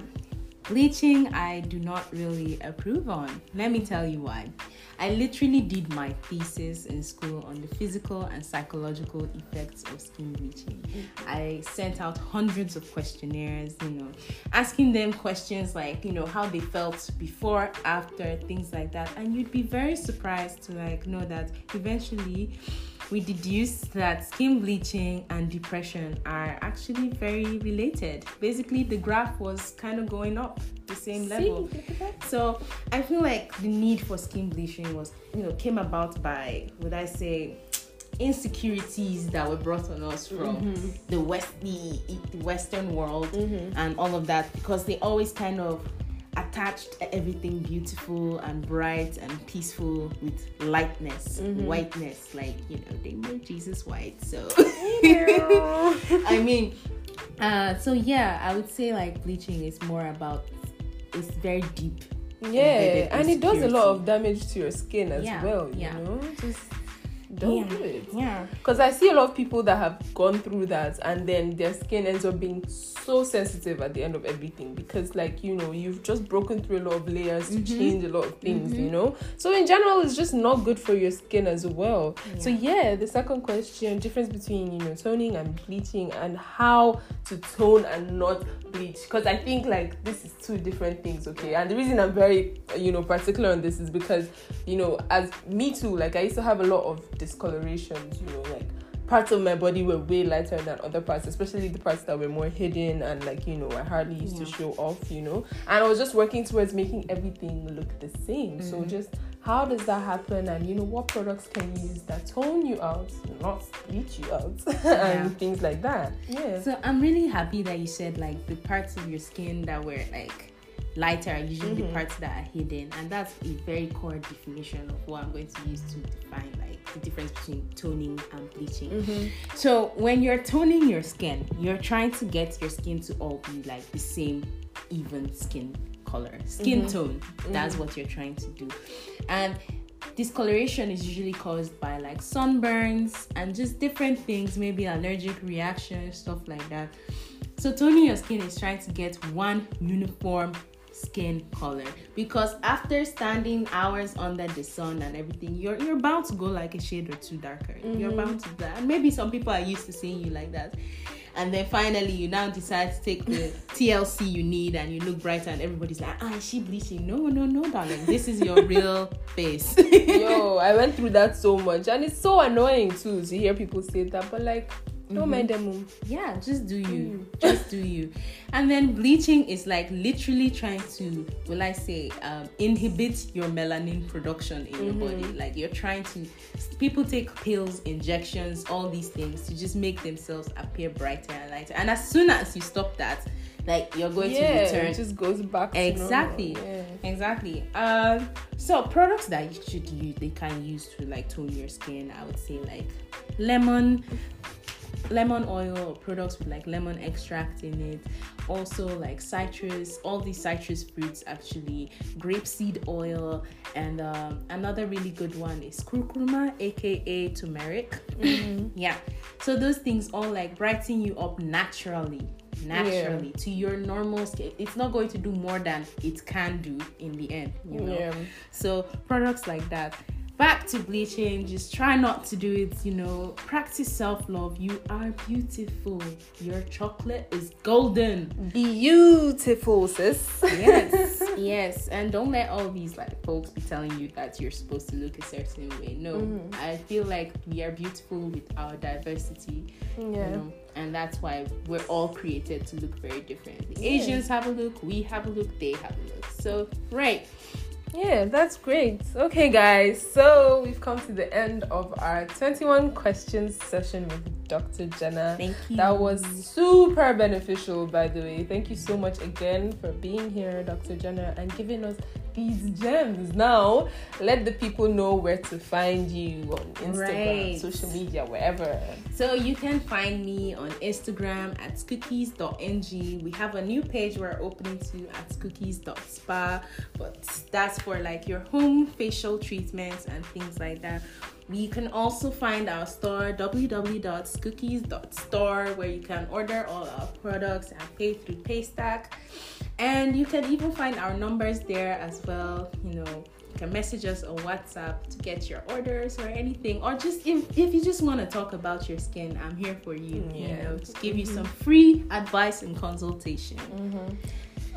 Bleaching, I do not really approve on. Let me tell you why. I literally did my thesis in school on the physical and psychological effects of skin bleaching. I sent out hundreds of questionnaires, you know, asking them questions like, you know, how they felt before, after, things like that. And you'd be very surprised to like know that eventually we deduced that skin bleaching and depression are actually very related. Basically, the graph was kind of going up the same level. So I feel like the need for skin bleaching was, you know, came about by, would I say, insecurities that were brought on us from mm-hmm. the west the, the western world mm-hmm. and all of that because they always kind of attached everything beautiful and bright and peaceful with lightness, mm-hmm. whiteness. Like, you know, they made Jesus white. So, I mean, uh, so yeah, I would say like bleaching is more about, it's very deep. Yeah, and it does a lot of damage to your skin as yeah, well, you yeah. know? Just don't yeah. do it. Yeah. Because I see a lot of people that have gone through that and then their skin ends up being so sensitive at the end of everything because, like, you know, you've just broken through a lot of layers mm-hmm. to change a lot of things, mm-hmm. you know? So, in general, it's just not good for your skin as well. Yeah. So, yeah, the second question difference between, you know, toning and bleaching and how to tone and not bleach. Because I think, like, this is two different things, okay? And the reason I'm very, you know, particular on this is because, you know, as me too, like, I used to have a lot of discolorations, you know, like parts of my body were way lighter than other parts, especially the parts that were more hidden and like, you know, I hardly used yeah. to show off, you know. And I was just working towards making everything look the same. Mm-hmm. So just how does that happen and you know what products can you use that tone you out, not bleach you out yeah. and things like that. Yeah. So I'm really happy that you said like the parts of your skin that were like lighter are usually mm-hmm. the parts that are hidden and that's a very core definition of what i'm going to use to define like the difference between toning and bleaching mm-hmm. so when you're toning your skin you're trying to get your skin to all be like the same even skin color skin mm-hmm. tone that's mm-hmm. what you're trying to do and discoloration is usually caused by like sunburns and just different things maybe allergic reactions stuff like that so toning your skin is trying to get one uniform skin color. Because after standing hours under the sun and everything you're you're bound to go like a shade or two darker. Mm-hmm. you're bound to that and maybe some people are used to seeing you like that. And then finally you now decide to take the TLC you need and you look brighter and everybody's like ah is she bleaching? No no no darling. This is your real face. Yo I went through that so much. And it's so annoying too to hear people say that. But like don't mm-hmm. mind them. Yeah, just do you. Mm. Just do you. And then bleaching is like literally trying to, will I say, um, inhibit your melanin production in mm-hmm. your body. Mm-hmm. Like you're trying to, people take pills, injections, all these things to just make themselves appear brighter and lighter. And as soon as you stop that, like you're going yeah, to return. It just goes back. exactly. Yeah. Exactly. Um. So products that you should use, they can use to like tone your skin. I would say like lemon lemon oil products with like lemon extract in it. Also like citrus all these citrus fruits actually. Grapeseed oil. And um, another really good one is curcuma aka turmeric. Mm-hmm. yeah. So those things all like brighten you up naturally. Naturally. Yeah. to your normal skin. It's not going to do more than it can do in the end you know? Yeah. so products like that back to bleaching just try not to do it you know. Practice self-love. You are beautiful. Your chocolate is golden. Beautiful sis. Yes yes. And don't let all these like folks be telling you that you're supposed to look a certain way. No mm-hmm. i feel like we are beautiful with our diversity yeah. you know? and that's why we're all created to look very differently. Yeah. asians have a look we have a look they have a look. So right yeah, that's great. Okay, guys, so we've come to the end of our 21 questions session with Dr. Jenna. Thank you. That was super beneficial, by the way. Thank you so much again for being here, Dr. Jenna, and giving us these gems. Now, let the people know where to find you on Instagram, Right. social media, wherever. So you can find me on Instagram at skookies.ng. We have a new page we're opening to at skookies.spa, but that's for like your home facial treatments and things like that. You can also find our store www.skookies.store where you can order all our products and pay through Paystack. And you can even find our numbers there as well. You know, you can message us on WhatsApp to get your orders or anything. Or just if, if you just want to talk about your skin, I'm here for you. You know, to give you mm-hmm. some free advice and consultation. Mm-hmm.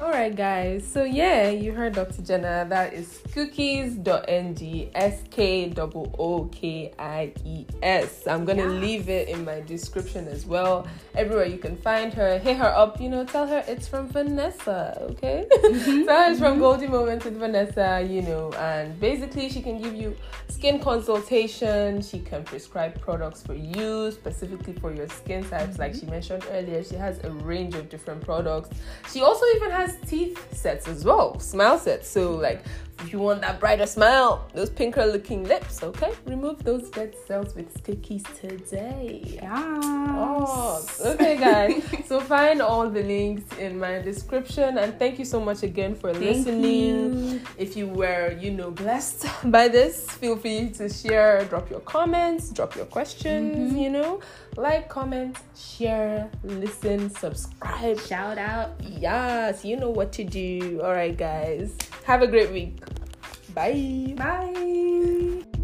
All right, guys. So yeah, you heard Dr. Jenna. That is skookies.ng. S K O O K I E S. I'm gonna leave it in my description as well. Everywhere you can find her, hit her up. You know, tell her it's from Vanessa. Okay, mm-hmm. tell her it's from mm-hmm. Goldie Moments with Vanessa. You know, and basically she can give you skin consultation. She can prescribe products for you specifically for your skin types, like mm-hmm. she mentioned earlier. She has a range of different products. She also even has teeth sets as well, smile sets. So like if you want that brighter smile, those pinker looking lips, okay? Remove those dead cells with Skookies today. Oh, okay, guys. so find all the links in my description, and thank you so much again for Thank listening. you. If you were, you know, blessed by this, feel free to share, drop your comments, drop your questions. Mm-hmm. You know, like, comment, share, listen, subscribe. Shout out. Yes, you know what to do. All right, guys. Have a great week. Bye. Bye.